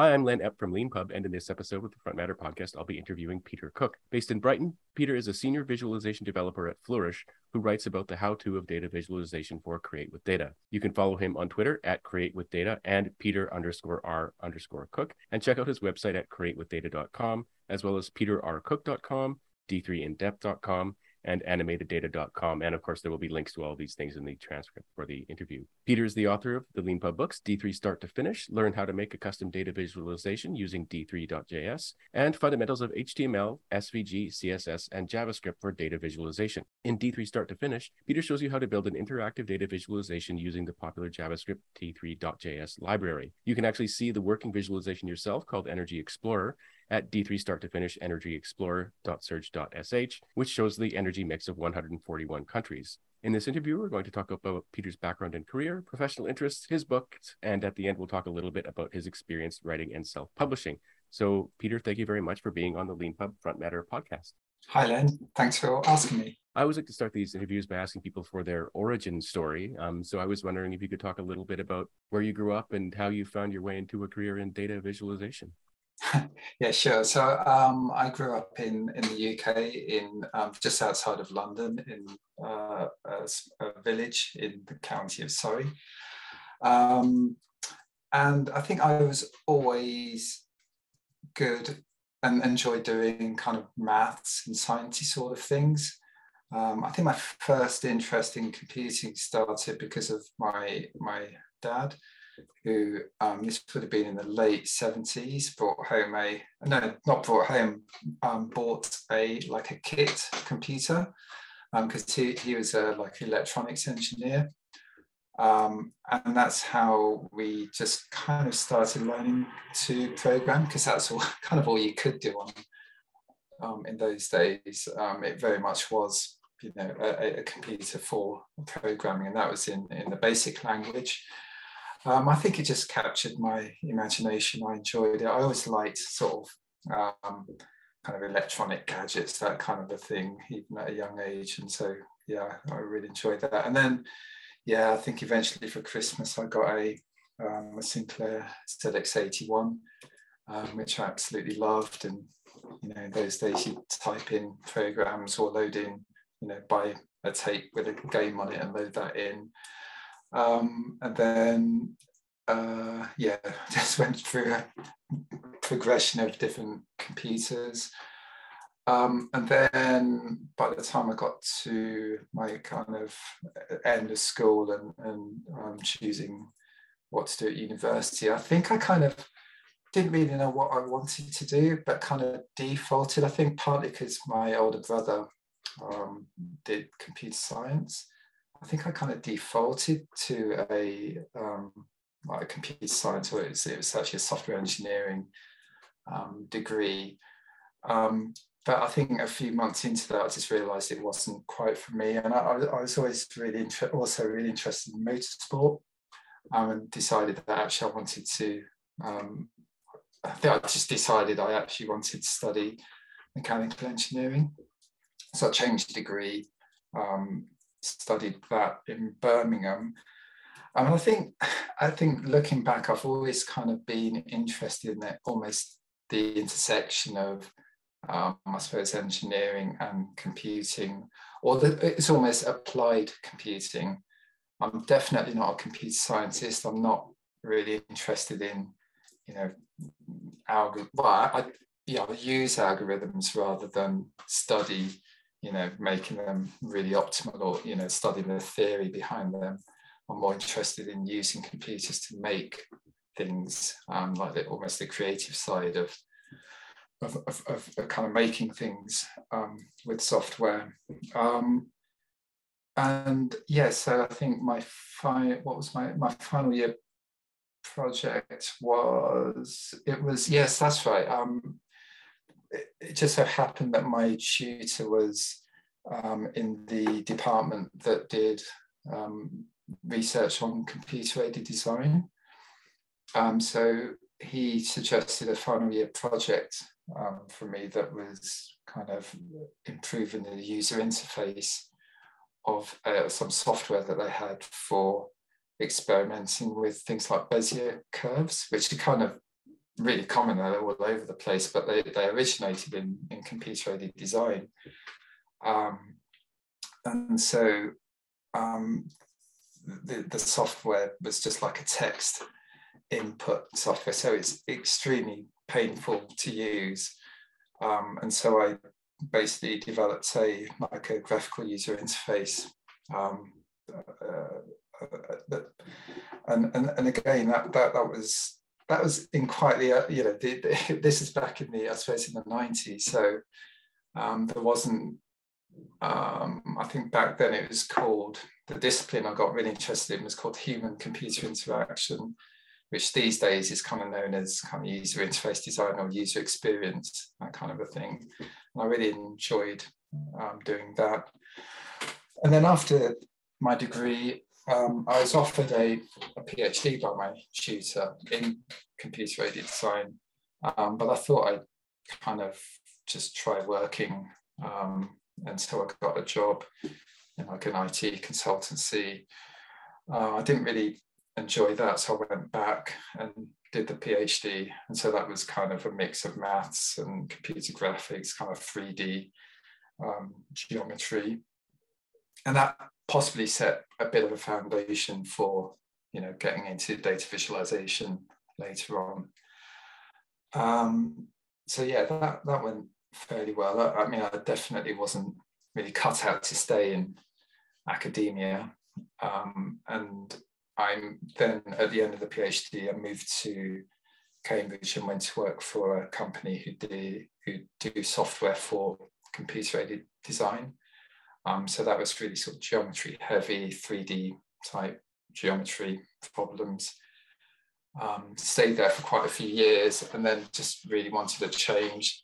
Hi, I'm Len Epp from LeanPub, and in this episode with the Front Matter podcast, I'll be interviewing Peter Cook. Based in Brighton, Peter is a senior visualization developer at Flourish who writes about the how to of data visualization for Create with Data. You can follow him on Twitter at Create with Data and Peter underscore R underscore Cook, and check out his website at createwithdata.com, as well as peterrcook.com, d3indepth.com, and animatedData.com. And of course, there will be links to all these things in the transcript for the interview. Peter is the author of the LeanPub books, D3 Start to Finish, Learn How to Make a Custom Data Visualization Using D3.js, and Fundamentals of HTML, SVG, CSS, and JavaScript for Data Visualization. In D3 Start to Finish, Peter shows you how to build an interactive data visualization using the popular JavaScript D3.js library. You can actually see the working visualization yourself called Energy Explorer at D3 Start to Finish which shows the energy mix of 141 countries. In this interview, we're going to talk about Peter's background and career, professional interests, his books, and at the end, we'll talk a little bit about his experience writing and self publishing. So, Peter, thank you very much for being on the LeanPub Front Matter podcast. Hi, Len. Thanks for asking me. I always like to start these interviews by asking people for their origin story. Um, so I was wondering if you could talk a little bit about where you grew up and how you found your way into a career in data visualization. yeah, sure. So um, I grew up in, in the UK, in um, just outside of London, in uh, a, a, village in the county of Surrey. Um, and I think I was always good and enjoyed doing kind of maths and sciencey sort of things. Um, I think my first interest in computing started because of my my dad who um, this would have been in the late 70s, brought home a no, not brought home, um, bought a like a kit computer because um, he, he was a like electronics engineer. Um, and that's how we just kind of started learning to program because that's all kind of all you could do on um, in those days. Um, it very much was you know a, a computer for programming, and that was in in the basic language. Um, I think it just captured my imagination. I enjoyed it. I always liked sort of um, kind of electronic gadgets, that kind of a thing, even at a young age. And so, yeah, I really enjoyed that. And then, yeah, I think eventually for Christmas I got a, um, a Sinclair ZX81, um, which I absolutely loved. And you know, those days you type in programs or load in, you know, buy a tape with a game on it and load that in. Um, and then, uh, yeah, just went through a progression of different computers. Um, and then by the time I got to my kind of end of school and, and um, choosing what to do at university, I think I kind of didn't really know what I wanted to do, but kind of defaulted. I think partly because my older brother um, did computer science. I think I kind of defaulted to a um, like a computer science, or it was, it was actually a software engineering um, degree. Um, but I think a few months into that, I just realised it wasn't quite for me, and I, I was always really inter- also really interested in motorsport, um, and decided that actually I wanted to. Um, I think I just decided I actually wanted to study mechanical engineering, so I changed degree. Um, studied that in Birmingham. Mean, I think I think looking back, I've always kind of been interested in it, almost the intersection of, um, I suppose, engineering and computing, or the, it's almost applied computing. I'm definitely not a computer scientist. I'm not really interested in, you know, algorithm. Well, I, yeah, I use algorithms rather than study you know, making them really optimal or, you know, studying the theory behind them. I'm more interested in using computers to make things um, like the, almost the creative side of, of, of, of kind of making things um, with software. Um, and yeah, so I think my fi- what was my, my final year project was, it was, yes, that's right. Um, it, just so happened that my tutor was um, in the department that did um, research on computer aided design. Um, so he suggested a final year project um, for me that was kind of improving the user interface of uh, some software that they had for experimenting with things like Bezier curves, which are kind of really common. They're all over the place, but they, they originated in, in computer aided design. Um, and so um, the, the software was just like a text input software. So it's extremely painful to use. Um, and so I basically developed a like a graphical user interface. Um, uh, uh, and, and, and again, that, that, that was that was in quite the, you know, the, the, this is back in the, I suppose in the 90s. So um, there wasn't, um, I think back then it was called, the discipline I got really interested in was called human computer interaction, which these days is kind of known as kind of user interface design or user experience, that kind of a thing. And I really enjoyed um, doing that. And then after my degree, um, I was offered a, a, PhD by my tutor in computer aided design, um, but I thought I'd kind of just try working. Um, and so I got a job in like an IT consultancy. Uh, I didn't really enjoy that, so I went back and did the PhD. And so that was kind of a mix of maths and computer graphics, kind of 3D um, geometry. And that possibly set a bit of a foundation for you know getting into data visualization later on. Um, so yeah, that that went fairly well. I, I, mean, I definitely wasn't really cut out to stay in academia, um, and I'm then at the end of the PhD, I moved to Cambridge and went to work for a company who do who do software for computer aided design. Um, so that was really sort of geometry heavy, 3D type geometry problems. Um, stayed there for quite a few years and then just really wanted a change.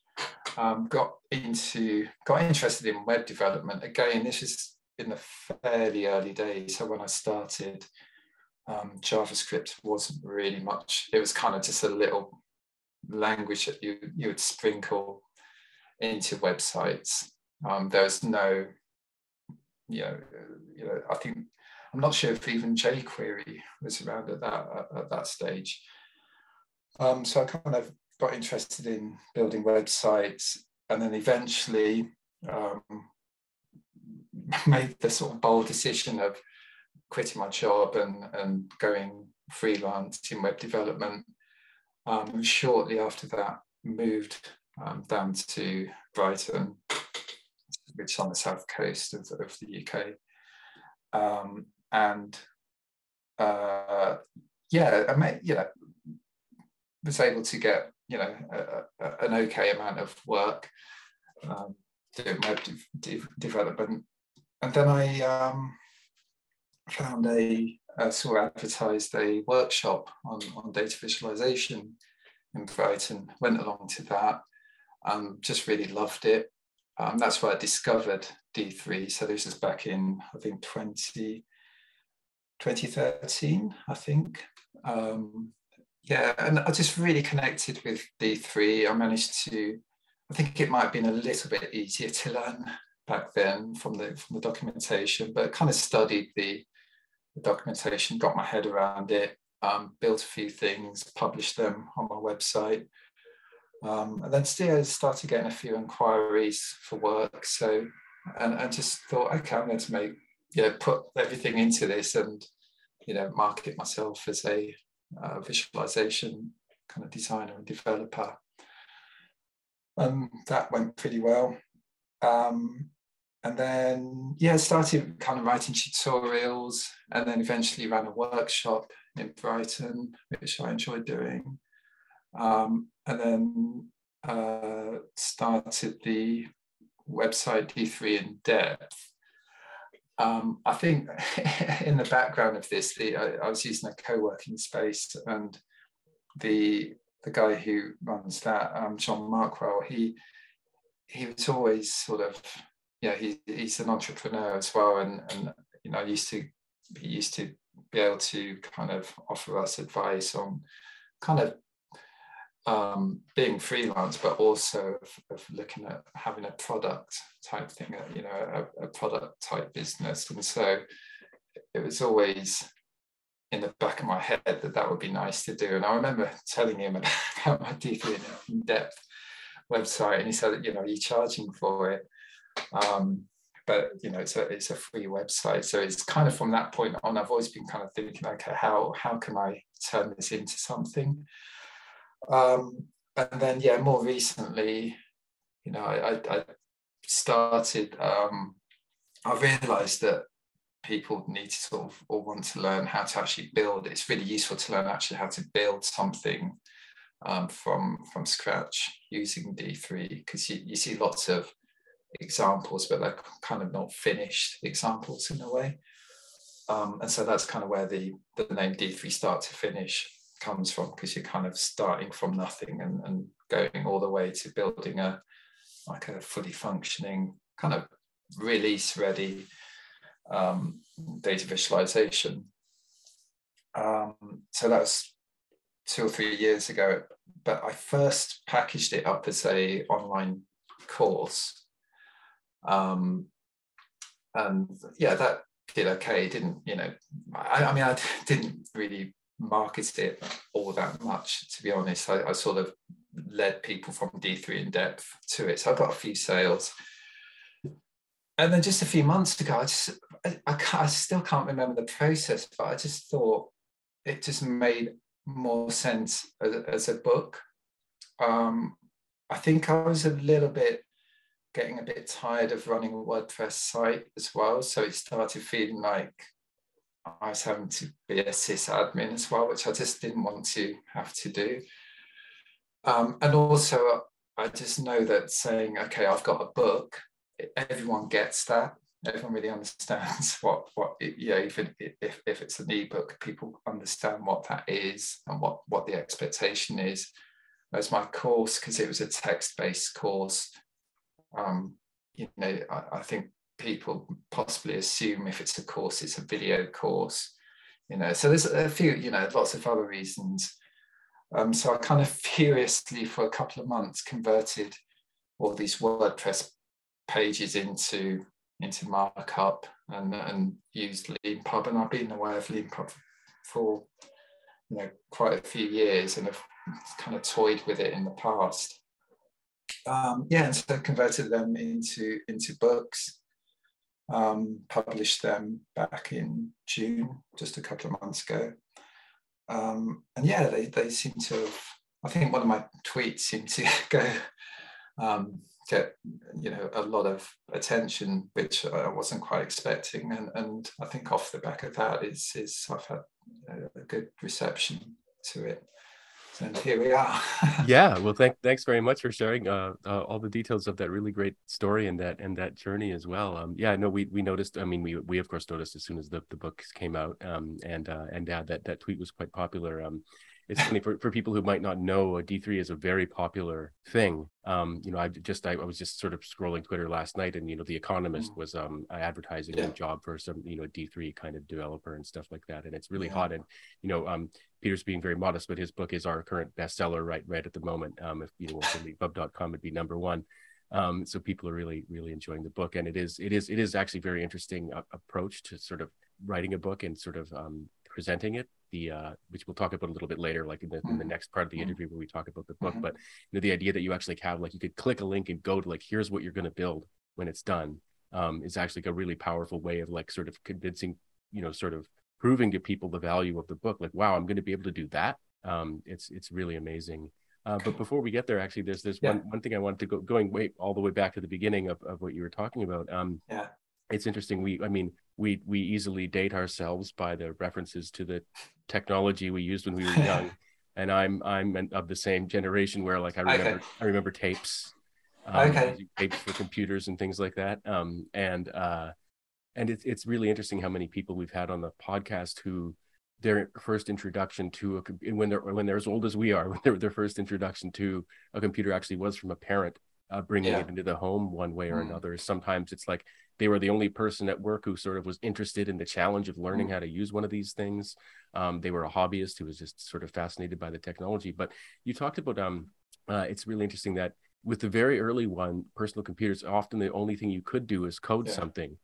Um, got into, got interested in web development. Again, this is in the fairly early days. So when I started, um, JavaScript wasn't really much. It was kind of just a little language that you, you would sprinkle into websites. Um, there was no you know, you know, I think I'm not sure if even jQuery was around at that at that stage. Um, so I kind of got interested in building websites, and then eventually um, made the sort of bold decision of quitting my job and and going freelance in web development. Um, shortly after that, moved um, down to Brighton which is on the south coast of, of the UK. Um, and uh, yeah, I mean, you know, was able to get you know a, a, an okay amount of work um, doing web de de development, and then I um, found a uh, saw advertised a workshop on, on data visualization in Brighton. Went along to that, um, just really loved it. Um, that's where I discovered D3. So this is back in, I think, 20, 2013, I think. Um, yeah, and I just really connected with D3. I managed to, I think it might have been a little bit easier to learn back then from the from the documentation, but kind of studied the, the documentation, got my head around it, um, built a few things, published them on my website. Um, and then still started getting a few inquiries for work. So, and I just thought, okay, I'm going to make, you know, put everything into this and, you know, market myself as a uh, visualization kind of designer and developer. And that went pretty well. Um, and then, yeah, started kind of writing tutorials and then eventually ran a workshop in Brighton, which I enjoyed doing. Um, and then uh, started the website D3 in depth. Um, I think in the background of this, the, I, I, was using a co-working space and the the guy who runs that, um, John Markwell, he he was always sort of, yeah, he, he's an entrepreneur as well, and and you know, used to he used to be able to kind of offer us advice on kind of um, being freelance, but also of, of, looking at having a product type thing, uh, you know, a, a, product type business. And so it was always in the back of my head that that would be nice to do. And I remember telling him about my D3 in depth website, and he said, you know, are you charging for it? Um, but you know, it's a it's a free website. So it's kind of from that point on, I've always been kind of thinking, okay, how how can I turn this into something? Um, and then yeah, more recently, you know, I, I, started. Um, I realised that people need to sort of or want to learn how to actually build. It's really useful to learn actually how to build something um, from from scratch using D3 because you, you see lots of examples, but they're kind of not finished examples in a way. Um, and so that's kind of where the, the name D3 start to finish comes from because you're kind of starting from nothing and, and going all the way to building a like a fully functioning kind of release ready um, data visualization. Um, so that was two or three years ago, but I first packaged it up as a online course. Um, and yeah, that did okay. Didn't, you know, I, I, mean, I didn't really market it all that much, to be honest. I, I sort of led people from D3 in depth to it. So I got a few sales and then just a few months ago, I just I, I, I, still can't remember the process, but I just thought it just made more sense as, as a book. Um, I think I was a little bit getting a bit tired of running a WordPress site as well, so it started feeling like I was having to be a sysadmin as well, which I just didn't want to have to do. Um, and also, I just know that saying, okay, I've got a book everyone gets that. Everyone really understands what what it, yeah. If, it, if if it's an ebook, people understand what that is and what what the expectation is. As my course, because it was a text-based course, um, you know, I, I think people possibly assume if it's a course, it's a video course. You know, so there's a few, you know, lots of other reasons. Um, so I kind of furiously for a couple of months converted all these WordPress pages into into markup and, and used Leanpub. And I've been aware of Leanpub for you know quite a few years and have kind of toyed with it in the past. Um, yeah, and so converted them into into books. Um, published them back in June, just a couple of months ago. Um, and yeah, they, they seem to have, I think one of my tweets seemed to go um, get you know a lot of attention which I wasn't quite expecting and and I think off the back of that is is I've had a good reception to it and here we are yeah well thank, thanks very much for sharing uh, uh, all the details of that really great story and that and that journey as well um, yeah no we we noticed i mean we we of course noticed as soon as the, the book came out um, and uh, and yeah that that tweet was quite popular um, it's funny for, for people who might not know a d3 is a very popular thing um, you know i just I, I, was just sort of scrolling twitter last night and you know the economist mm. was um, advertising yeah. a job for some you know d3 kind of developer and stuff like that and it's really yeah. hot and you know um, peter's being very modest but his book is our current bestseller right right at the moment um, if you know leanpub.com would be number one um, so people are really really enjoying the book and it is it is it is actually very interesting uh, approach to sort of writing a book and sort of um, presenting it the uh, which we'll talk about a little bit later, like in the, in the mm-hmm. next part of the mm-hmm. interview where we talk about the book. Mm-hmm. But you know, the idea that you actually have like you could click a link and go to like here's what you're going to build when it's done um, is actually a really powerful way of like sort of convincing, you know, sort of proving to people the value of the book. Like, wow, I'm going to be able to do that. Um, it's it's really amazing. Uh, but before we get there, actually, there's there's yeah. one one thing I wanted to go going way all the way back to the beginning of, of what you were talking about. Um, yeah, it's interesting. We, I mean, we we easily date ourselves by the references to the technology we used when we were young and i'm i'm of the same generation where like i remember okay. i remember tapes um, okay tapes for computers and things like that um and uh and it's it's really interesting how many people we've had on the podcast who their first introduction to a when they're when they're as old as we are when their, their first introduction to a computer actually was from a parent uh, bringing yeah. it into the home one way or mm. another sometimes it's like they were the only person at work who sort of was interested in the challenge of learning mm. how to use one of these things. Um, they were a hobbyist who was just sort of fascinated by the technology. But you talked about um, uh, it's really interesting that with the very early one, personal computers, often the only thing you could do is code yeah. something,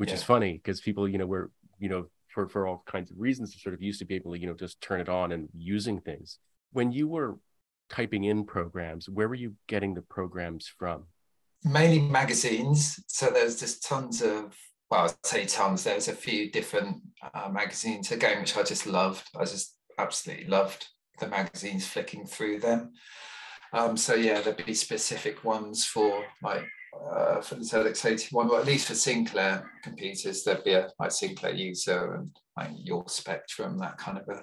which yeah. is funny because people, you know, were you know for for all kinds of reasons sort of used to be able to you know just turn it on and using things. When you were typing in programs where were you getting the programs from? Mainly magazines. So there's just tons of well i'd say tons. There's a few different uh, magazines. Again which i just loved. I just absolutely loved the magazines flicking through them. Um, so yeah there'd be specific ones for like uh, for the ZX81, or at least for Sinclair computers, there'd be a like Sinclair user and like your Spectrum, that kind of a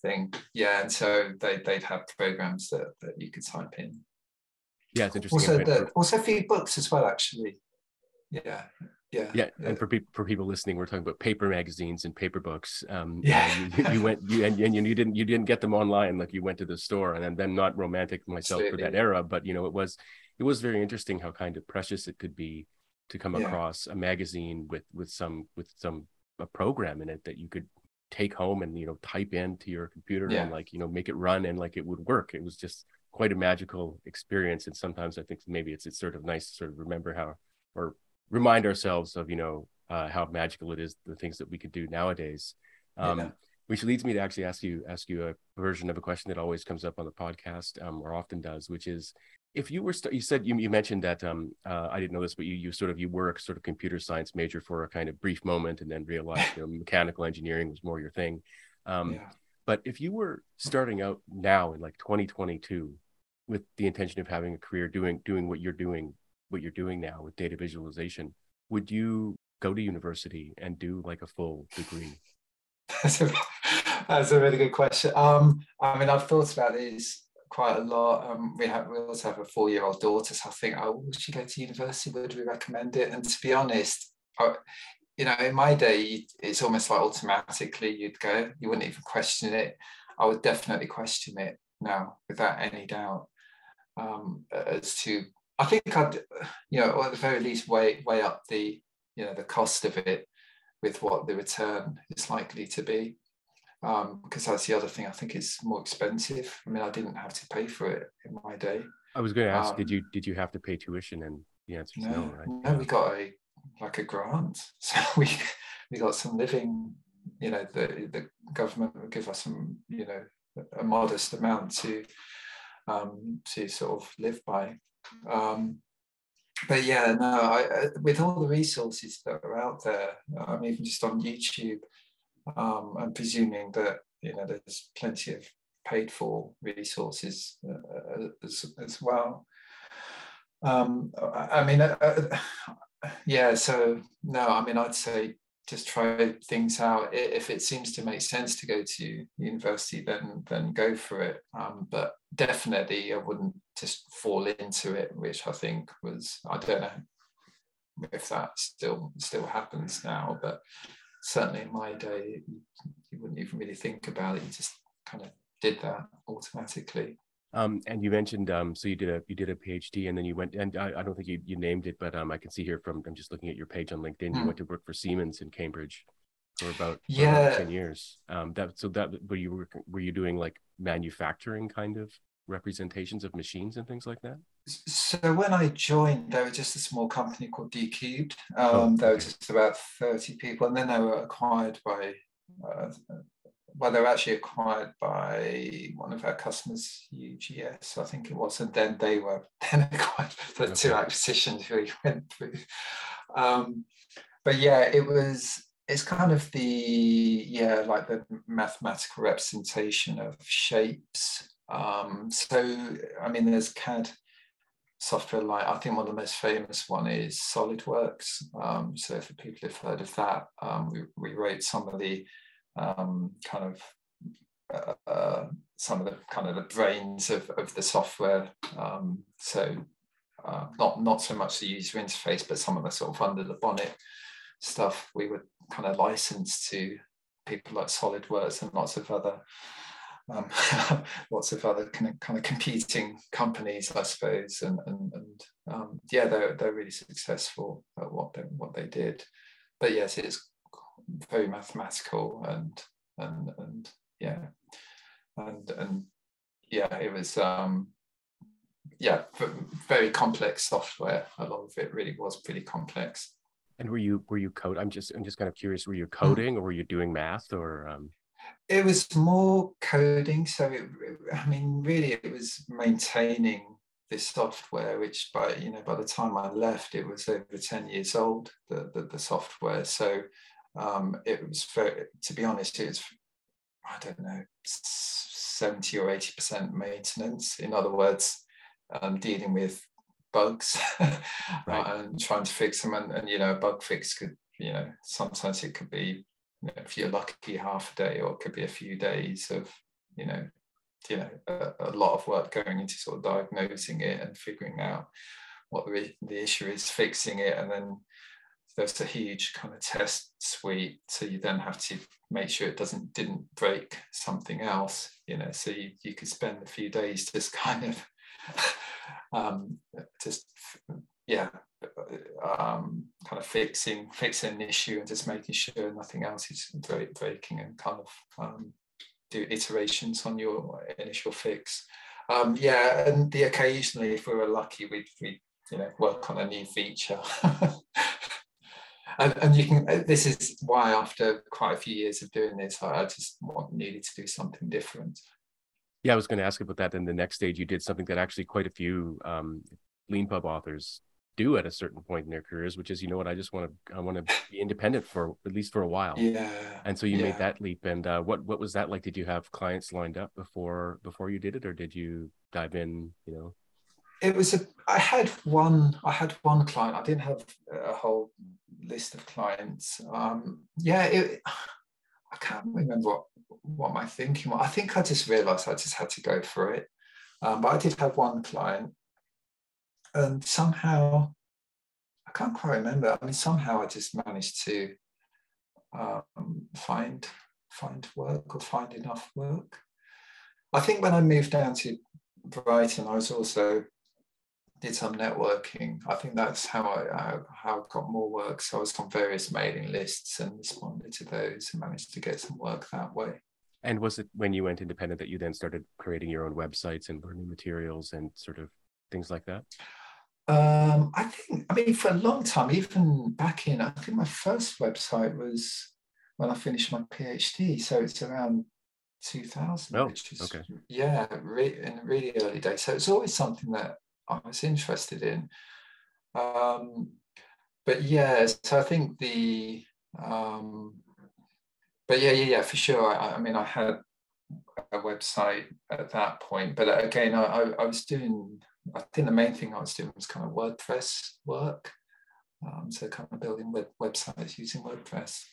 thing. Yeah, and so they, they'd have programs that, that you could type in. Yeah, it's interesting. Also, the, also a few books as well, actually. Yeah, yeah, yeah. And for people for people listening, we're talking about paper magazines and paper books. Um, yeah, you, you, went you and, and you didn't you didn't get them online like you went to the store, and then not romantic myself Absolutely. for that era, but you know it was it was very interesting how kind of precious it could be to come yeah. across a magazine with with some with some a program in it that you could take home and you know type into your computer yeah. and like you know make it run and like it would work it was just quite a magical experience and sometimes i think maybe it's it's sort of nice to sort of remember how or remind ourselves of you know uh, how magical it is the things that we could do nowadays um, yeah. which leads me to actually ask you ask you a version of a question that always comes up on the podcast um, or often does which is if you were st- you said you, you mentioned that um, uh, i didn't know this but you, you sort of you were a sort of computer science major for a kind of brief moment and then realized you know, mechanical engineering was more your thing. Um, yeah. but if you were starting out now in like 2022 with the intention of having a career doing doing what you're doing what you're doing now with data visualization would you go to university and do like a full degree? That's a, that's a really good question. Um, i mean i've thought about this quite a lot. Um, we have we also have a four year old daughter, so I think, oh, will she go to university? Would we recommend it? And to be honest, I, you know, in my day, it's almost like automatically you'd go. You wouldn't even question it. I would definitely question it now, without any doubt, um, as to. I think I'd, you know, or at the very least, weigh weigh up the, you know, the cost of it with what the return is likely to be um, because that's the other thing I think is more expensive. I mean, I didn't have to pay for it in my day. I was going to ask, um, did you did you have to pay tuition? And the answer is no, no right? No, we got a like a grant, so we we got some living. You know, the the government would give us some, you know, a modest amount to um, to sort of live by. Um, but yeah, no, I, with all the resources that are out there, I'm even just on YouTube um, I'm presuming that you know there's plenty of paid for resources uh, as, as well. Um, I mean, uh, uh, yeah. So no, I mean, I'd say just try things out. If it seems to make sense to go to university, then then go for it. Um, but definitely, I wouldn't just fall into it, which I think was I don't know if that still still happens now, but certainly in my day, you wouldn't even really think about it. You just kind of did that automatically. Um, and you mentioned um, so you did a you did a PhD and then you went and I, I don't think you, you named it, but um, I can see here from I'm just looking at your page on LinkedIn. Mm. You hmm. went to work for Siemens in Cambridge for about, for yeah about ten years. Um, that so that were you were you doing like manufacturing kind of representations of machines and things like that? So when I joined, there was just a small company called D-Cubed. Um, oh, okay. There were just about 30 people, and then they were acquired by, uh, well, they were actually acquired by one of our customers, UGS, I think it was, and then they were then acquired. The okay. two acquisitions we went through. Um, but yeah, it was it's kind of the yeah like the mathematical representation of shapes um, so, I mean, there's CAD software like, I think one of the most famous one is SolidWorks. Um, so for people who've heard of that, um, we, we wrote some of the um, kind of uh, uh, some of the kind of the brains of, of the software. Um, so uh, not not so much the user interface, but some of the sort of under the bonnet stuff we would kind of license to people like SolidWorks and lots of other um, lots of other kind of, kind of competing companies, I suppose, and and, and um, yeah, they're they're really successful at what they what they did. But yes, it's very mathematical and and and yeah, and and yeah, it was um, yeah very complex software. A lot of it really was pretty complex. And were you were you code? I'm just I'm just kind of curious. Were you hmm. coding or were you doing math or? Um... It was more coding. So it, I mean, really, it was maintaining this software, which by you know by the time I left, it was over ten years old. The the, the software. So um, it was very, to be honest, it's I don't know seventy or eighty percent maintenance. In other words, um, dealing with bugs right. and trying to fix them. And, and, you know, a bug fix could, you know, sometimes it could be, you know, if you're lucky, half a day, or it could be a few days of, you know, you know, a, a lot of work going into sort of diagnosing it and figuring out what the, the issue is, fixing it, and then there's a huge kind of test suite. So you then have to make sure it doesn't didn't break something else you know so you, you could spend a few days just kind of um, just yeah, um, kind of fixing fixing an issue and just making sure nothing else is breaking and kind of um, do iterations on your initial fix. Um, yeah, and the occasionally, if we were lucky, we'd, we you know work on a new feature. and, and you can. This is why after quite a few years of doing this, I, I just want, needed to do something different. Yeah, I was going to ask about that. In the next stage, you did something that actually quite a few um, Leanpub authors do at a certain point in their careers, which is, you know what, I just want to, I want to be independent for at least for a while. Yeah. And so you yeah. made that leap. And uh, what what was that like? Did you have clients lined up before before you did it, or did you dive in? You know. It was a. I had one. I had one client. I didn't have a whole list of clients. Um, yeah. It, I can't remember what, what my thinking was. I think I just realized I just had to go for it. Um, but I did have one client, and somehow, I can't quite remember. I mean, somehow I just managed to um, find find work or find enough work. I think when I moved down to Brighton, I was also did some networking. I think that's how I, how I got more work. So I was on various mailing lists and responded to those and managed to get some work that way. And was it when you went independent that you then started creating your own websites and learning materials and sort of things like that? Um, I think, I mean, for a long time, even back in, I think my first website was when I finished my PhD. So it's around 2000, oh, which is, okay. yeah, re- in really early days. So it's always something that I was interested in. Um, but yeah, so I think the, um, but yeah, yeah, yeah, for sure. I, I, mean, I had a website at that point, but again, I, I, was doing, I think the main thing I was doing was kind of WordPress work. Um, so kind of building web websites using WordPress.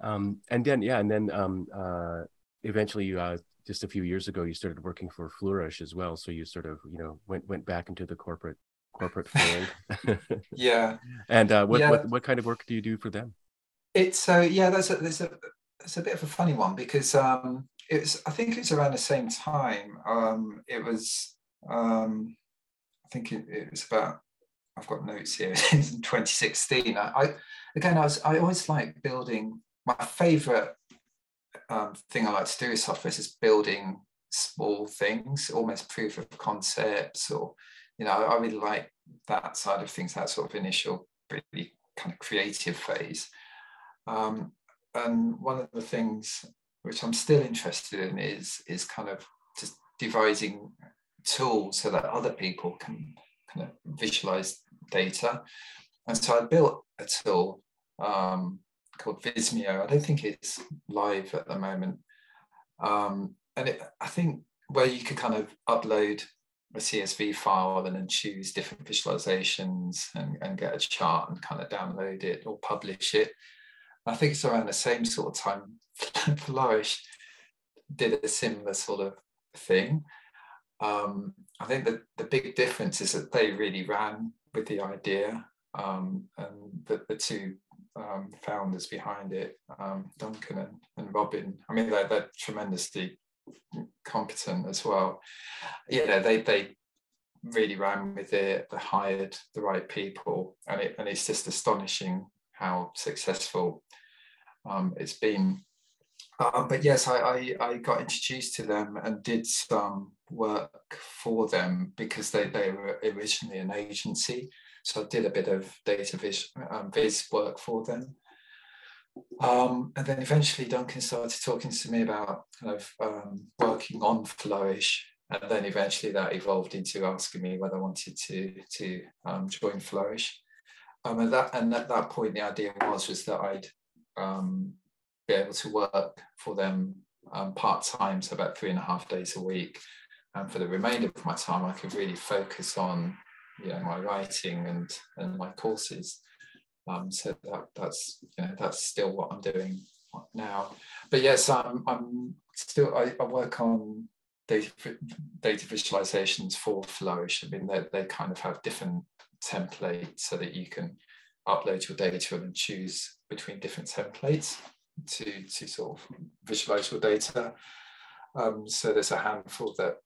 Um, and then, yeah, and then um, uh, eventually you uh, just a few years ago you started working for Flourish as well. So you sort of you know went went back into the corporate corporate field. yeah. And uh, what, yeah. what what kind of work do you do for them? It's so uh, yeah. That's a there's a it's a bit of a funny one because um, it's I think it's around the same time. Um, it was um, I think it, it was about I've got notes here. in 2016. I, I again I was I always like building my favorite um, thing I like to do with software is building small things, almost proof of concepts, or you know, I really like that side of things, that sort of initial, really kind of creative phase. Um, and one of the things which I'm still interested in is is kind of just devising tools so that other people can kind of visualize data. And so I built a tool um, called Vismeo. I don't think it's live at the moment. Um, and it, I think where you could kind of upload a CSV file and then choose different visualizations and, and get a chart and kind of download it or publish it. I think it's around the same sort of time Flourish did a similar sort of thing. Um, I think that the big difference is that they really ran with the idea um, and the, the two um, founders behind it, um, Duncan and, and, Robin. I mean, they're, they're tremendously competent as well. You know, they they really ran with it. They hired the right people, and it and it's just astonishing how successful um, it's been. Uh, but yes, I, I, I got introduced to them and did some work for them because they, they were originally an agency. So I did a bit of data viz, um, viz work for them. Um, and then eventually Duncan started talking to me about kind of um, working on Flourish. And then eventually that evolved into asking me whether I wanted to, to um, join Flourish. Um, and, that, and at that point, the idea was, was that I'd um, be able to work for them um, part-time, so about three and a half days a week. And for the remainder of my time, I could really focus on you know, my writing and, and my courses. Um, so that, that's you know that's still what I'm doing now. But yes, I'm, I'm still I, I work on data data visualizations for Flourish. I mean they, they kind of have different templates so that you can upload your data and choose between different templates to to sort of visualize your data. Um, so there's a handful that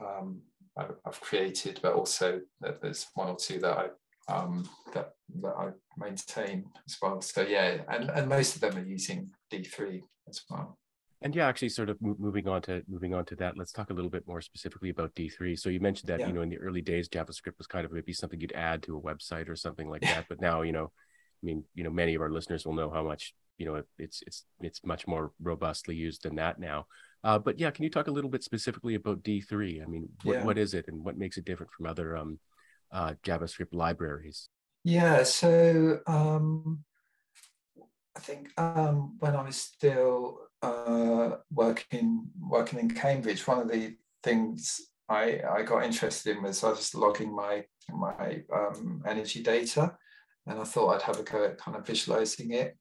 um, I've created, but also there's one or two that I um, that, that I maintain as well. So yeah, and, and most of them are using D3 as well. And yeah, actually, sort of moving on to moving on to that, let's talk a little bit more specifically about D3. So you mentioned that yeah. you know in the early days, JavaScript was kind of maybe something you'd add to a website or something like that. But now, you know, I mean, you know, many of our listeners will know how much you know it's it's it's much more robustly used than that now. Uh, but yeah, can you talk a little bit specifically about D3? I mean, what, yeah. what is it and what makes it different from other um, uh, JavaScript libraries? Yeah, so um, I think um, when I was still uh, working working in Cambridge, one of the things I, I got interested in was I was logging my my um, energy data, and I thought I'd have a go at kind of visualizing it.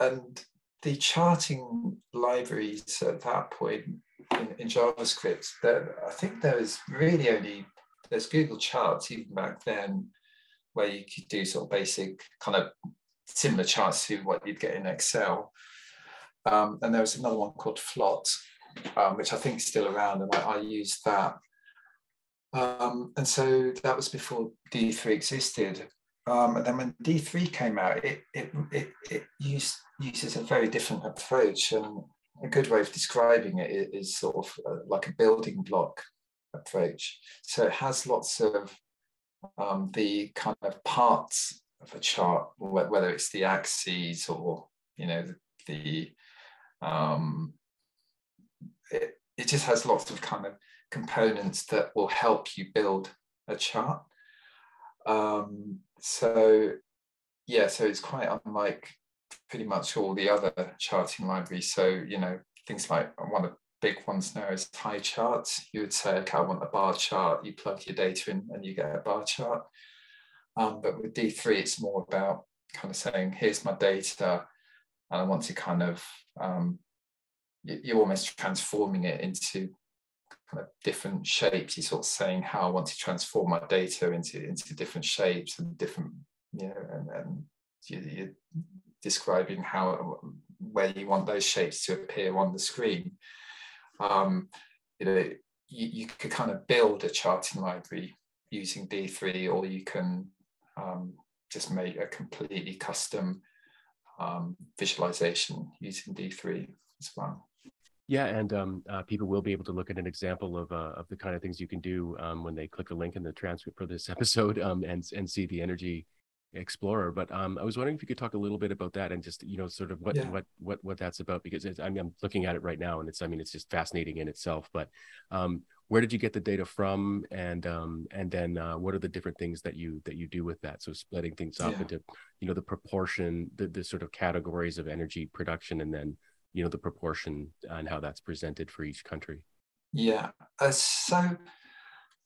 And the charting libraries at that point in, in JavaScript, there, I think there was really only there's Google Charts even back then, where you could do sort of basic kind of similar charts to what you'd get in Excel. Um, and there was another one called Flot, um, which I think is still around, and I, I used that. Um, and so that was before D3 existed. Um, and then when D3 came out, it, it, it, it uses a very different approach. And a good way of describing it is sort of uh, like a building block approach. So it has lots of um, the kind of parts of a chart, whether it's the axes or you know the, the um, it, it just has lots of kind of components that will help you build a chart. Um, so yeah, so it's quite unlike pretty much all the other charting libraries. So you know things like one of the big ones now is Highcharts. You would say, okay, I want a bar chart. You plug your data in and you get a bar chart. Um, but with D3, it's more about kind of saying, here's my data, and I want to kind of, um, you're almost transforming it into kind of different shapes. You're sort of saying how I want to transform my data into, into different shapes and different, you know, and, and you're describing how, where you want those shapes to appear on the screen um, you know, you, you, could kind of build a charting library using D3, or you can um, just make a completely custom um, visualization using D3 as well. Yeah, and um, uh, people will be able to look at an example of, uh, of the kind of things you can do um, when they click the link in the transcript for this episode um, and, and see the energy explorer but um, i was wondering if you could talk a little bit about that and just you know sort of what yeah. what what what that's about because I mean, i'm looking at it right now and it's i mean it's just fascinating in itself but um, where did you get the data from and um, and then uh, what are the different things that you that you do with that so splitting things up yeah. into you know the proportion the, the sort of categories of energy production and then you know the proportion and how that's presented for each country yeah uh, so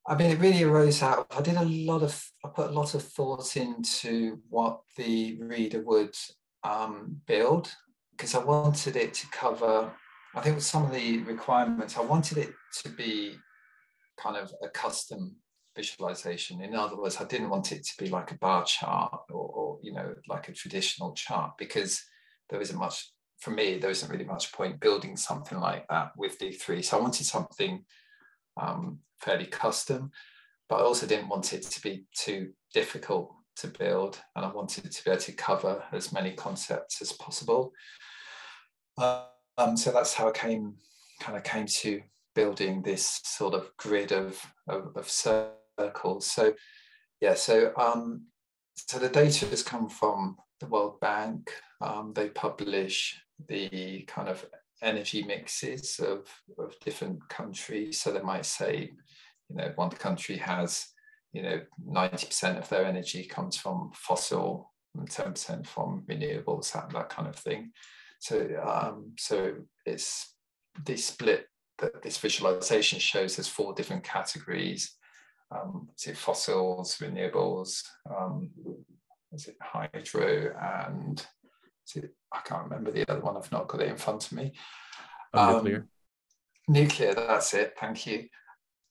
I mean, it really arose out. I did a lot of, I put a lot of thought into what the reader would um, build because I wanted it to cover. I think with some of the requirements, I wanted it to be kind of a custom visualization. In other words, I didn't want it to be like a bar chart or, or you know, like a traditional chart because there isn't much. For me, there isn't really much point building something like that with D3. So I wanted something um, fairly custom, but I also didn't want it to be too difficult to build, and I wanted to be able to cover as many concepts as possible. Um, so that's how I came, kind of came to building this sort of grid of, of, of circles. So Yeah, so um, so the data has come from the World Bank. Um, they publish the kind of energy mixes of, of different countries. So they might say, you know, one country has, you know, 90% of their energy comes from fossil and 10% from renewables, that, that kind of thing. So, um, so it's this split that this visualization shows there's four different categories. Um, it fossils, renewables, um, is it hydro, and it, I can't remember the other one. I've not got it in front of me. Oh, nuclear. Um, nuclear, that's it. Thank you.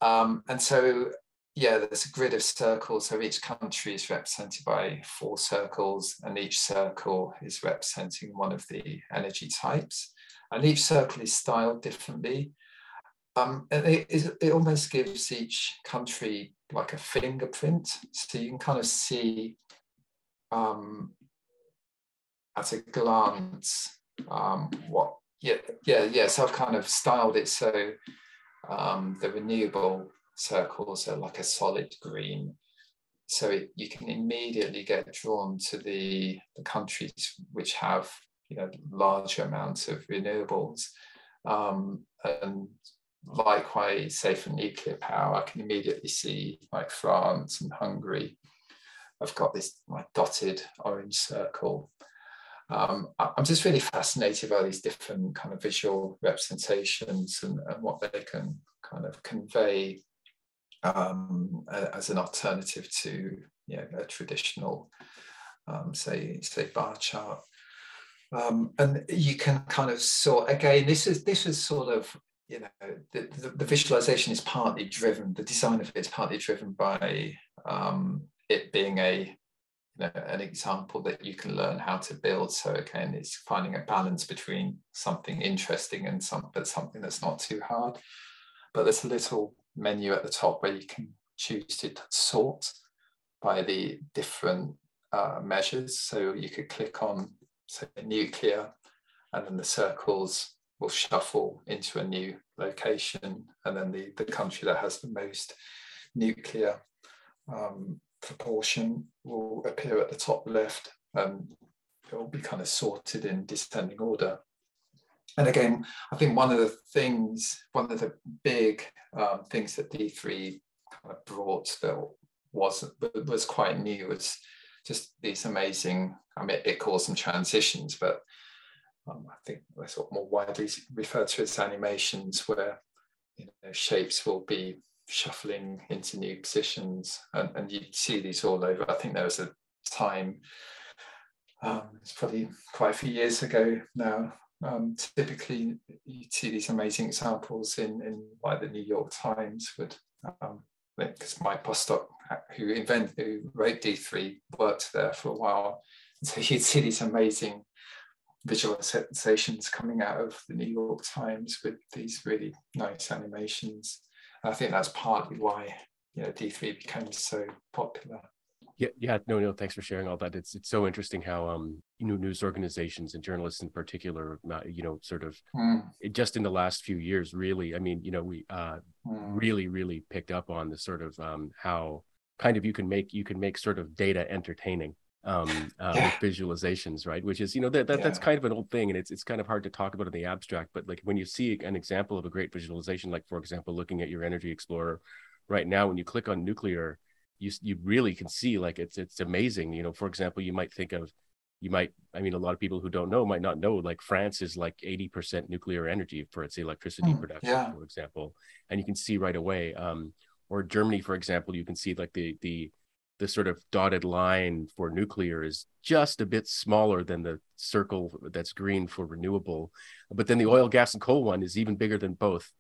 Um, and so, yeah, there's a grid of circles. So each country is represented by four circles, and each circle is representing one of the energy types. And each circle is styled differently. Um, and it, it almost gives each country like a fingerprint. So you can kind of see um, at a glance um, what yeah yeah yeah so i've kind of styled it so um, the renewable circles are like a solid green. So it, you can immediately get drawn to the, the countries which have you know larger amounts of renewables. Um, and likewise say for nuclear power i can immediately see like france and hungary i've got this like dotted orange circle um, I'm just really fascinated by these different kind of visual representations and, and what they can kind of convey um, as an alternative to you know, a traditional, um, say, say bar chart. Um, and you can kind of sort again. This is this is sort of you know the, the, the visualization is partly driven. The design of it is partly driven by um, it being a you know, an example that you can learn how to build. So again, it's finding a balance between something interesting and some, but something that's not too hard. But there's a little menu at the top where you can choose to sort by the different uh, measures. So you could click on, say, nuclear, and then the circles will shuffle into a new location, and then the, the country that has the most nuclear um, proportion will appear at the top left and it will be kind of sorted in descending order. And again, I think one of the things, one of the big um, things that D3 kind of brought that was was quite new was just these amazing. I mean, it calls them transitions, but um, I think they're sort of more widely referred to as animations, where you know, shapes will be shuffling into new positions and, and you see these all over. I think there was a time, um, it's probably quite a few years ago now. Um, typically, you see these amazing examples in, in like the New York Times would, because um, Mike Bostock, who invented, who wrote D3, worked there for a while. So you'd see these amazing visualizations coming out of the New York Times with these really nice animations. I think that's partly why you know D3 became so popular. Yeah, yeah, no, no. Thanks for sharing all that. It's it's so interesting how um you know news organizations and journalists in particular, uh, you know, sort of mm. just in the last few years, really. I mean, you know, we uh mm. really really picked up on the sort of um how kind of you can make you can make sort of data entertaining um, uh, yeah. with visualizations, right? Which is, you know, that, that yeah. that's kind of an old thing, and it's it's kind of hard to talk about in the abstract. But like when you see an example of a great visualization, like for example, looking at your Energy Explorer right now, when you click on nuclear, you you really can see like it's it's amazing. You know, for example, you might think of you might i mean a lot of people who don't know might not know like france is like 80% nuclear energy for its electricity mm, production yeah. for example and you can see right away um, or germany for example you can see like the the the sort of dotted line for nuclear is just a bit smaller than the circle that's green for renewable. But then the oil, gas, and coal one is even bigger than both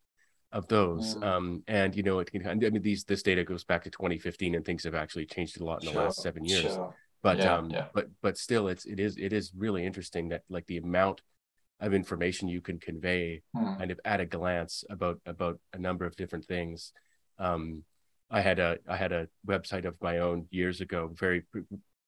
of those. Mm. Um, and you know, it can, I mean, these this data goes back to 2015, and things have actually changed a lot in the last seven years. Sure. But yeah, um, yeah. but but still, it's it is it is really interesting that like the amount of information you can convey mm. kind of at a glance about about a number of different things. Um, I had a I had a website of my own years ago, very pr-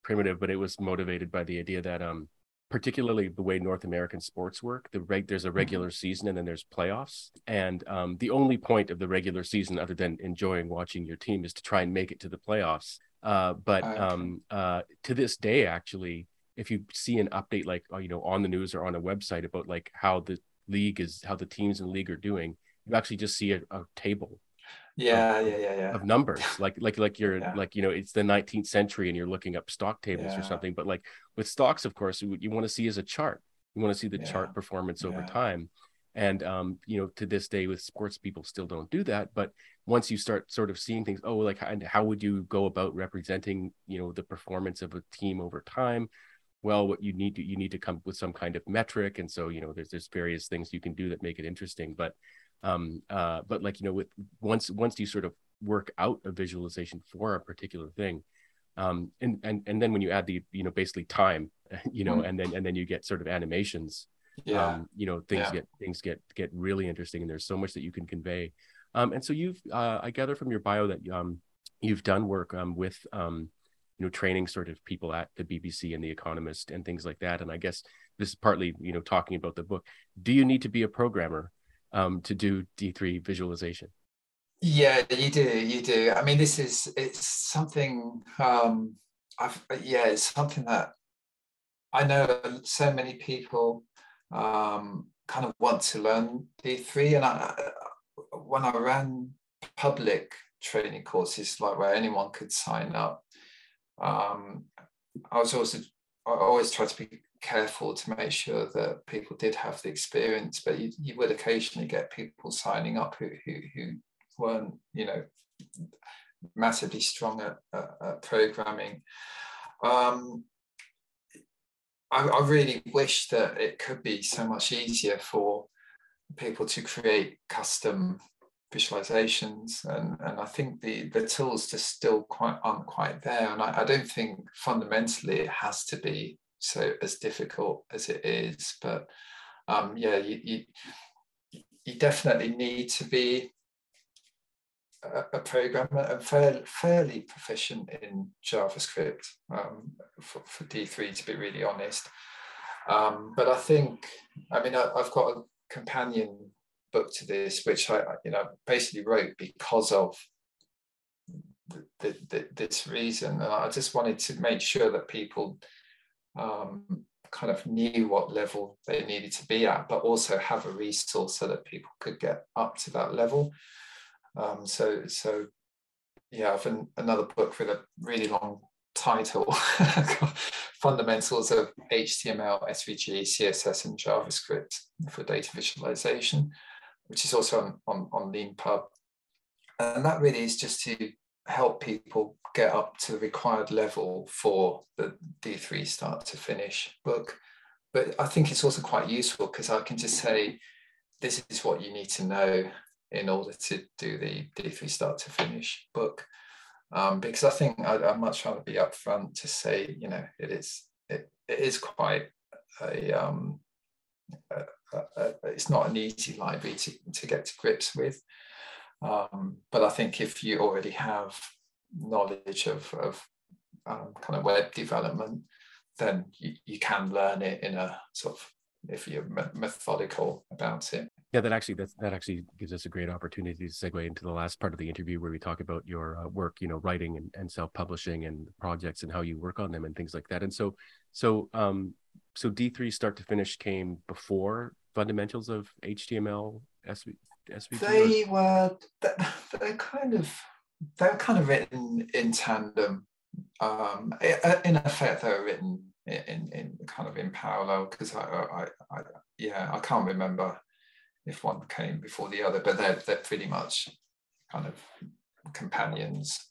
primitive, but it was motivated by the idea that um particularly the way North American sports work. The reg- there's a mm-hmm. regular season and then there's playoffs, and um, the only point of the regular season, other than enjoying watching your team, is to try and make it to the playoffs. Uh, but um, uh, to this day, actually, if you see an update like uh, you know on the news or on a website about like how the league is, how the teams in the league are doing, you actually just see a, a table yeah of, yeah yeah yeah of numbers. Like like like you're yeah. like you know it's the 19th century and you're looking up stock tables yeah. or something but like with stocks of course what you want to see is a chart. You want to see the yeah. chart performance over time. And um you know to this day with sports people still don't do that but once you start sort of seeing things oh like and how would you go about representing you know the performance of a team over time? Well what you need to you need to come up with some kind of metric. And so you know there's there's various things you can do that make it interesting but um uh but like you know with once once you sort of work out a visualization for a particular thing um and and and then when you add the you know basically time you know mm-hmm. and then and then you get sort of animations yeah. um, you know things yeah. get things get get really interesting and there's so much that you can convey. Um and so you've uh i gather from your bio that um you've done work um with um you know training sort of people at the bbc and the economist and things like that. And i guess this is partly you know talking about the book. Do you need to be a programmer um, to do D3 visualization? Yeah, you do. You do. I mean, this is it's something. Um, I've yeah, it's something that I know so many people um, kind of want to learn D3, and I, when I ran public training courses like where anyone could sign up, um, I was also I always try to be careful to make sure that people did have the experience, but you, you would occasionally get people signing up who, who, who weren't, you know, massively strong at, at, at programming. Um, I, I, really wish that it could be so much easier for people to create custom visualizations and, and I think the, the tools just still quite aren't quite there and I, I don't think fundamentally it has to be so as difficult as it is but um, yeah you, you, you definitely need to be a, programmer and fairly, fairly proficient in javascript um, for, for, d3 to be really honest. Um, but i think i mean I, i've got a companion book to this which i you know basically wrote because of the, the, this reason and i just wanted to make sure that people um, kind of knew what level they needed to be at, but also have a resource so that people could get up to that level. Um, so, so yeah, I've an, another book with a really long title, Fundamentals of HTML, SVG, CSS, and JavaScript for data visualization, which is also on, on, on LeanPub. And that really is just to help people get up to the required level for the D3 start to finish book. But I think it's also quite useful because I can just say, this is what you need to know in order to do the D3 start to finish book. Um, because I think I'd, I'd, much rather be upfront to say, you know, it is it, it is quite a, um, a, a, a, it's not an easy library to, to get to grips with. Um, but I think if you already have knowledge of, of um, kind of web development, then you, you can learn it in a sort of if you're methodical about it. Yeah, that actually that that actually gives us a great opportunity to segue into the last part of the interview where we talk about your uh, work, you know, writing and, and self-publishing and projects and how you work on them and things like that. And so, so um, so D three start to finish came before fundamentals of HTML SV, They were they're kind of they're kind of written in tandem. Um, in effect, they were written in, in kind of in parallel because I, I, I, yeah, I can't remember if one came before the other, but they're they're pretty much kind of companions.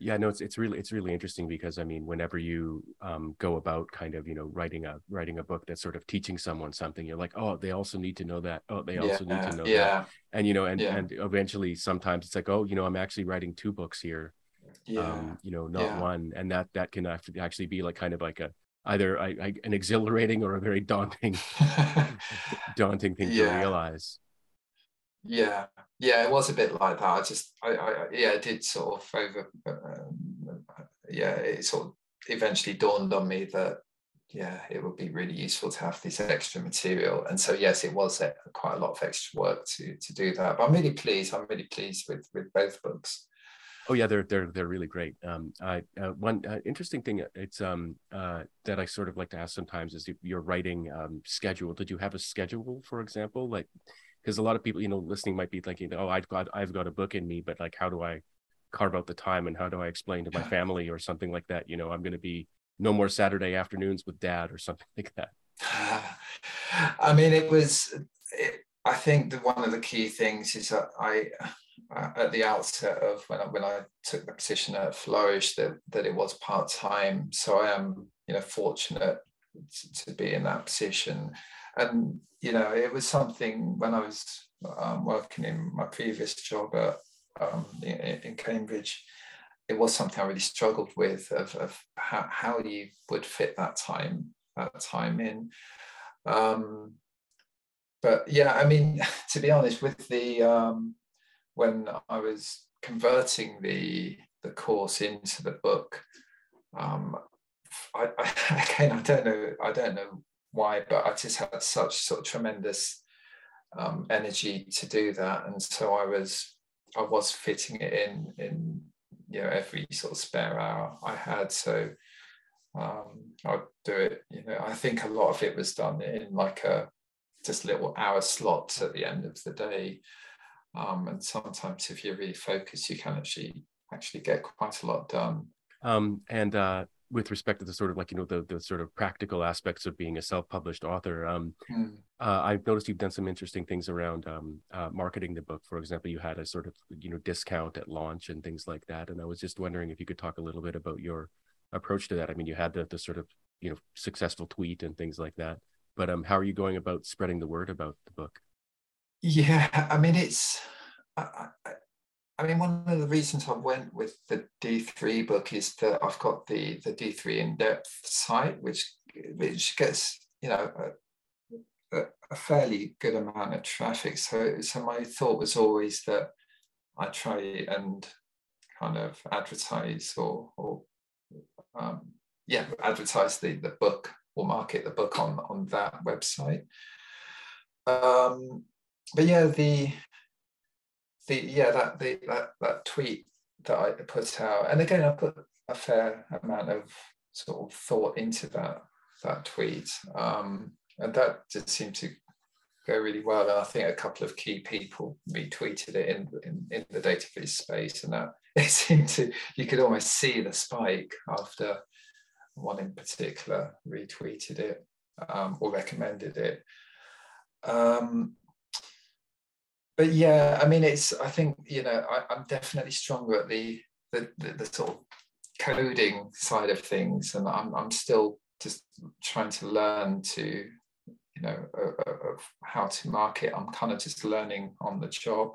Yeah no it's it's really it's really interesting because i mean whenever you um, go about kind of you know writing a writing a book that's sort of teaching someone something you're like oh they also need to know that oh they also yeah, need to know yeah. that and you know and yeah. and eventually sometimes it's like oh you know i'm actually writing two books here yeah. um you know not one and that that can actually be like kind of like a either I, I, an exhilarating or a very daunting daunting thing to realize yeah yeah it was a bit like that i just i, I yeah it did sort of over um, yeah it sort of eventually dawned on me that yeah, it would be really useful to have this extra material. And so, yes, it was a, quite a lot of extra work to to do that. But I'm really pleased. I'm really pleased with with both books. Oh yeah, they're they're they're really great. Um, I uh, one uh, interesting thing uh, it's um uh that I sort of like to ask sometimes is your writing um schedule. Did you have a schedule, for example, like? Because a lot of people, you know, listening might be thinking, "Oh, I've got I've got a book in me," but like, how do I carve out the time and how do I explain to my family or something like that? You know, I'm going to be no more Saturday afternoons with dad or something like that. I mean, it was. It, I think that one of the key things is that I, uh, at the outset of when I, when I took the position at Flourish, that that it was part time. So I am, you know, fortunate to, to, be in that position, and you know, it was something when I was um, working in my previous job at um, in, in, Cambridge, it was something I really struggled with of, of how, how you would fit that time that time in. Um, but yeah, I mean, to be honest, with the um, when I was converting the the course into the book, um, I, I, again I don't know I don't know why, but I just had such sort of tremendous um, energy to do that, and so I was I was fitting it in in you know every sort of spare hour I had. So um, I'd do it. You know, I think a lot of it was done in like a just little hour slots at the end of the day. Um, and sometimes if you're really focused, you can actually actually get quite a lot done. Um, and uh, with respect to the sort of like you know the the sort of practical aspects of being a self-published author um, mm. uh, i've noticed you've done some interesting things around um, uh, marketing the book. For example you had a sort of you know discount at launch and things like that and i was just wondering if you could talk a little bit about your approach to that. I mean you had the, the sort of you know successful tweet and things like that but um how are you going about spreading the word about the book? Yeah i mean it's I, I mean, one of the reasons I went with the D3 book is that I've got the the D3 in depth site, which which gets you know a, a, fairly good amount of traffic. So so my thought was always that I try and kind of advertise or or um, yeah advertise the the book or market the book on on that website. Um, but yeah, the the yeah that the that that tweet that I put out, and again I put a fair amount of sort of thought into that that tweet, um, and that just seemed to go really well. And I think a couple of key people retweeted it in in, in the data viz space, and that it seemed to you could almost see the spike after one in particular retweeted it um, or recommended it. Um, but yeah, I mean, it's. I think you know, I, am definitely stronger at the, the the, the sort of coding side of things, and I'm I'm still just trying to learn to you know of how to market. I'm kind of just learning on the job.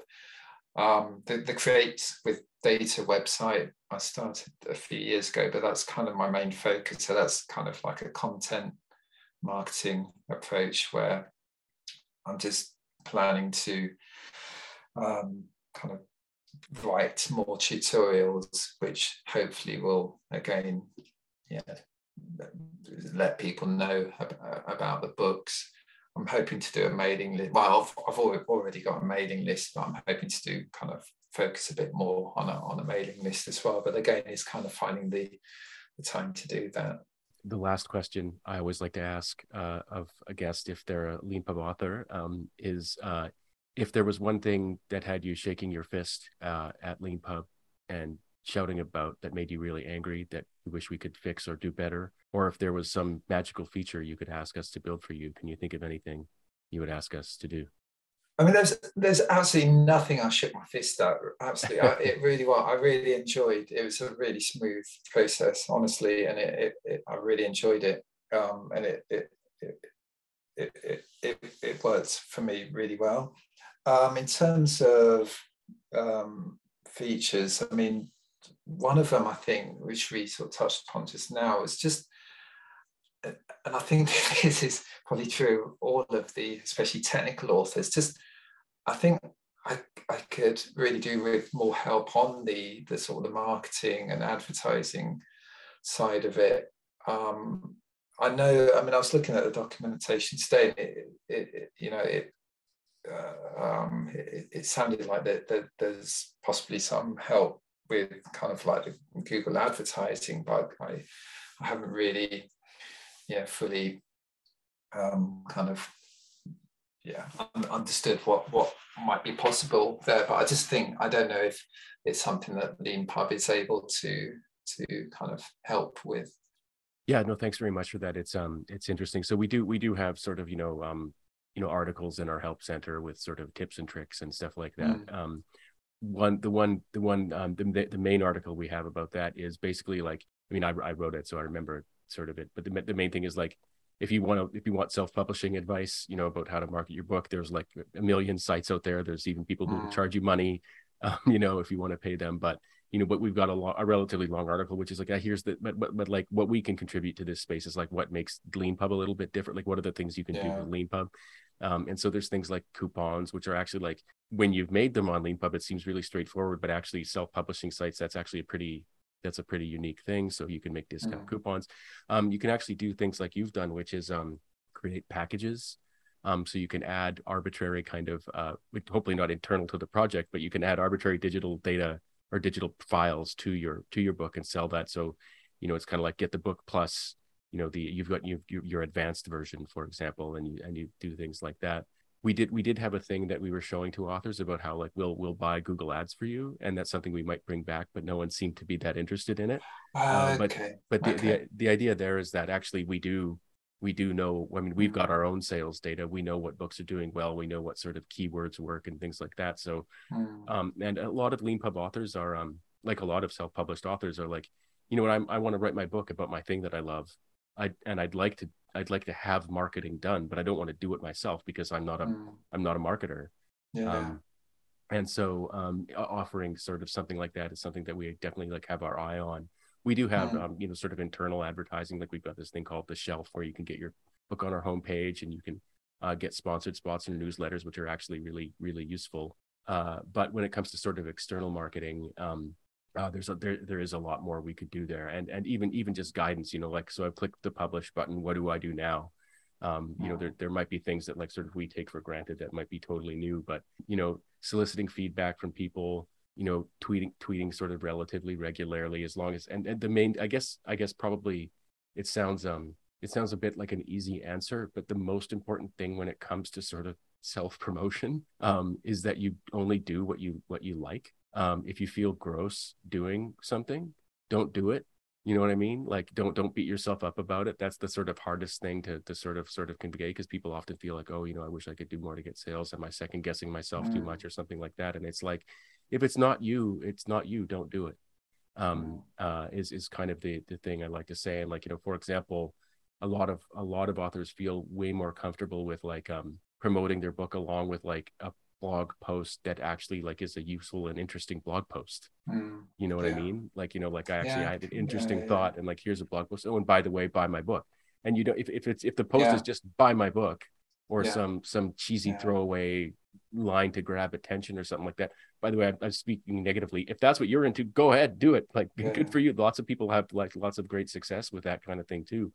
Um, the, the create with data website I started a few years ago, but that's kind of my main focus. So that's kind of like a content marketing approach where I'm just planning to um, kind of write more tutorials, which hopefully will again, yeah, let people know about the books. I'm hoping to do a mailing list. Well, I've, I've already got a mailing list, but I'm hoping to do kind of focus a bit more on a, on a mailing list as well. But again, it's kind of finding the, the time to do that. The last question I always like to ask uh, of a guest, if they're a Leanpub author, um, is uh, if there was one thing that had you shaking your fist uh, at Leanpub and shouting about that made you really angry that you wish we could fix or do better, or if there was some magical feature you could ask us to build for you, can you think of anything you would ask us to do? I mean, there's there's absolutely nothing I shook my fist at. Absolutely, I, it really was. I really enjoyed. It It was a really smooth process, honestly, and it, it, it I really enjoyed it. Um, and it it, it it, it, it, it worked for me really well. Um, in terms of um, features, I mean, one of them I think, which we sort of touched upon just now, is just, and I think this is probably true of all of the, especially technical authors. Just, I think I, I could really do with more help on the the sort of the marketing and advertising side of it. Um, I know. I mean, I was looking at the documentation today, and it, it, it you know, it, uh, um, it, it sounded like that, that there's possibly some help with kind of like the Google advertising, but I, I haven't really, yeah, fully um, kind of yeah understood what what might be possible there. But I just think I don't know if it's something that Leanpub is able to to kind of help with. Yeah, no, thanks very much for that. It's um it's interesting. So we do we do have sort of you know um you know articles in our help center with sort of tips and tricks and stuff like that. Mm. Um, one the one the one um the the main article we have about that is basically like I mean I I wrote it so I remember sort of it, but the the main thing is like if you want to if you want self-publishing advice you know about how to market your book there's like a million sites out there there's even people who mm. charge you money um, you know if you want to pay them but you know but we've got a, lo- a relatively long article which is like uh, here's the but, but but like what we can contribute to this space is like what makes leanpub a little bit different like what are the things you can yeah. do with leanpub um, and so there's things like coupons which are actually like when you've made them on leanpub it seems really straightforward but actually self-publishing sites that's actually a pretty that's a pretty unique thing. So you can make discount mm. coupons. Um, you can actually do things like you've done, which is um, create packages. Um, so you can add arbitrary kind of, uh, hopefully not internal to the project, but you can add arbitrary digital data or digital files to your to your book and sell that. So, you know, it's kind of like get the book plus, you know, the you've got you, your advanced version, for example, and you and you do things like that we did we did have a thing that we were showing to authors about how like we'll we'll buy Google Ads for you, and that's something we might bring back, but no one seemed to be that interested in it. Uh, but okay. but the, okay. the the idea there is that actually we do we do know. I mean, we've got our own sales data. We know what books are doing well. We know what sort of keywords work and things like that. So, mm. um, and a lot of Leanpub authors are um like a lot of self published authors are like, you know what, I'm I want to write my book about my thing that I love. I and I'd like to I'd like to have marketing done, but I don't want to do it myself because I'm not a am mm. not a marketer. Yeah. Um, and so um, offering sort of something like that is something that we definitely like have our eye on. We do have mm. um, you know sort of internal advertising, like we've got this thing called the shelf where you can get your book on our homepage and you can uh, get sponsored spots in newsletters, which are actually really really useful. Uh, but when it comes to sort of external marketing, um, uh, there's a there there is a lot more we could do there. And and even even just guidance you know like so i've clicked the publish button what do i do now? Um, you know there, there might be things that like sort of we take for granted that might be totally new but you know soliciting feedback from people you know tweeting tweeting sort of relatively regularly as long as and, and the main i guess i guess probably it sounds um it sounds a bit like an easy answer but the most important thing when it comes to sort of self promotion um, is that you only do what you what you like um, if you feel gross doing something don't do it. You know what i mean? Like don't don't beat yourself up about it. That's the sort of hardest thing to to sort of sort of convey because people often feel like oh you know i wish i could do more to get sales. Am i second guessing myself mm. too much or something like that? And it's like if it's not you it's not you. Don't do it. Um mm. uh is is kind of the the thing i like to say. And like you know for example a lot of a lot of authors feel way more comfortable with like um promoting their book along with like a blog post that actually like is a useful and interesting blog post. Mm, you know what yeah. I mean? Like, you know, like I actually yeah. had an interesting yeah, thought and like here's a blog post. Oh, and by the way, buy my book. And you know, if, if it's if the post is just buy my book or some some cheesy throwaway line to grab attention or something like that. By the way, I'm, I'm, speaking negatively. If that's what you're into, go ahead, do it. Like good for you. Lots of people have like lots of great success with that kind of thing too.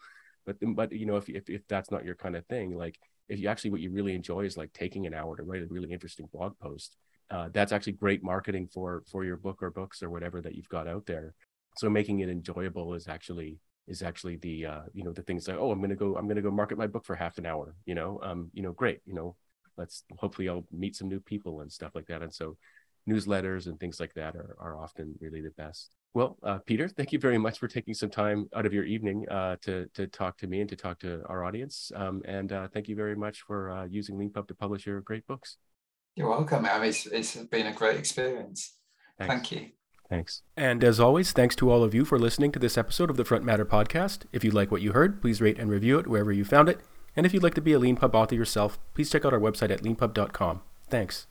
But but you know, if if, if that's not your kind of thing, like if you actually what you really enjoy is like taking an hour to write a really interesting blog post. Uh, that's actually great marketing for for your book or books or whatever that you've got out there. So making it enjoyable is actually is actually the uh, you know the things like oh i'm gonna go i'm gonna go market my book for half an hour you know? Um you know great you know let's hopefully i'll meet some new people and stuff like that. And so newsletters and things like that are, are often really the best well, uh, Peter, thank you very much for taking some time out of your evening uh, to to talk to me and to talk to our audience. Um, and uh, thank you very much for uh, using Leanpub to publish your great books. You're welcome. I it's, it's been a great experience. Thanks. Thank you. Thanks. And as always, thanks to all of you for listening to this episode of the Front Matter podcast. If you like what you heard, please rate and review it wherever you found it. And if you'd like to be a Leanpub author yourself, please check out our website at leanpub.com. Thanks.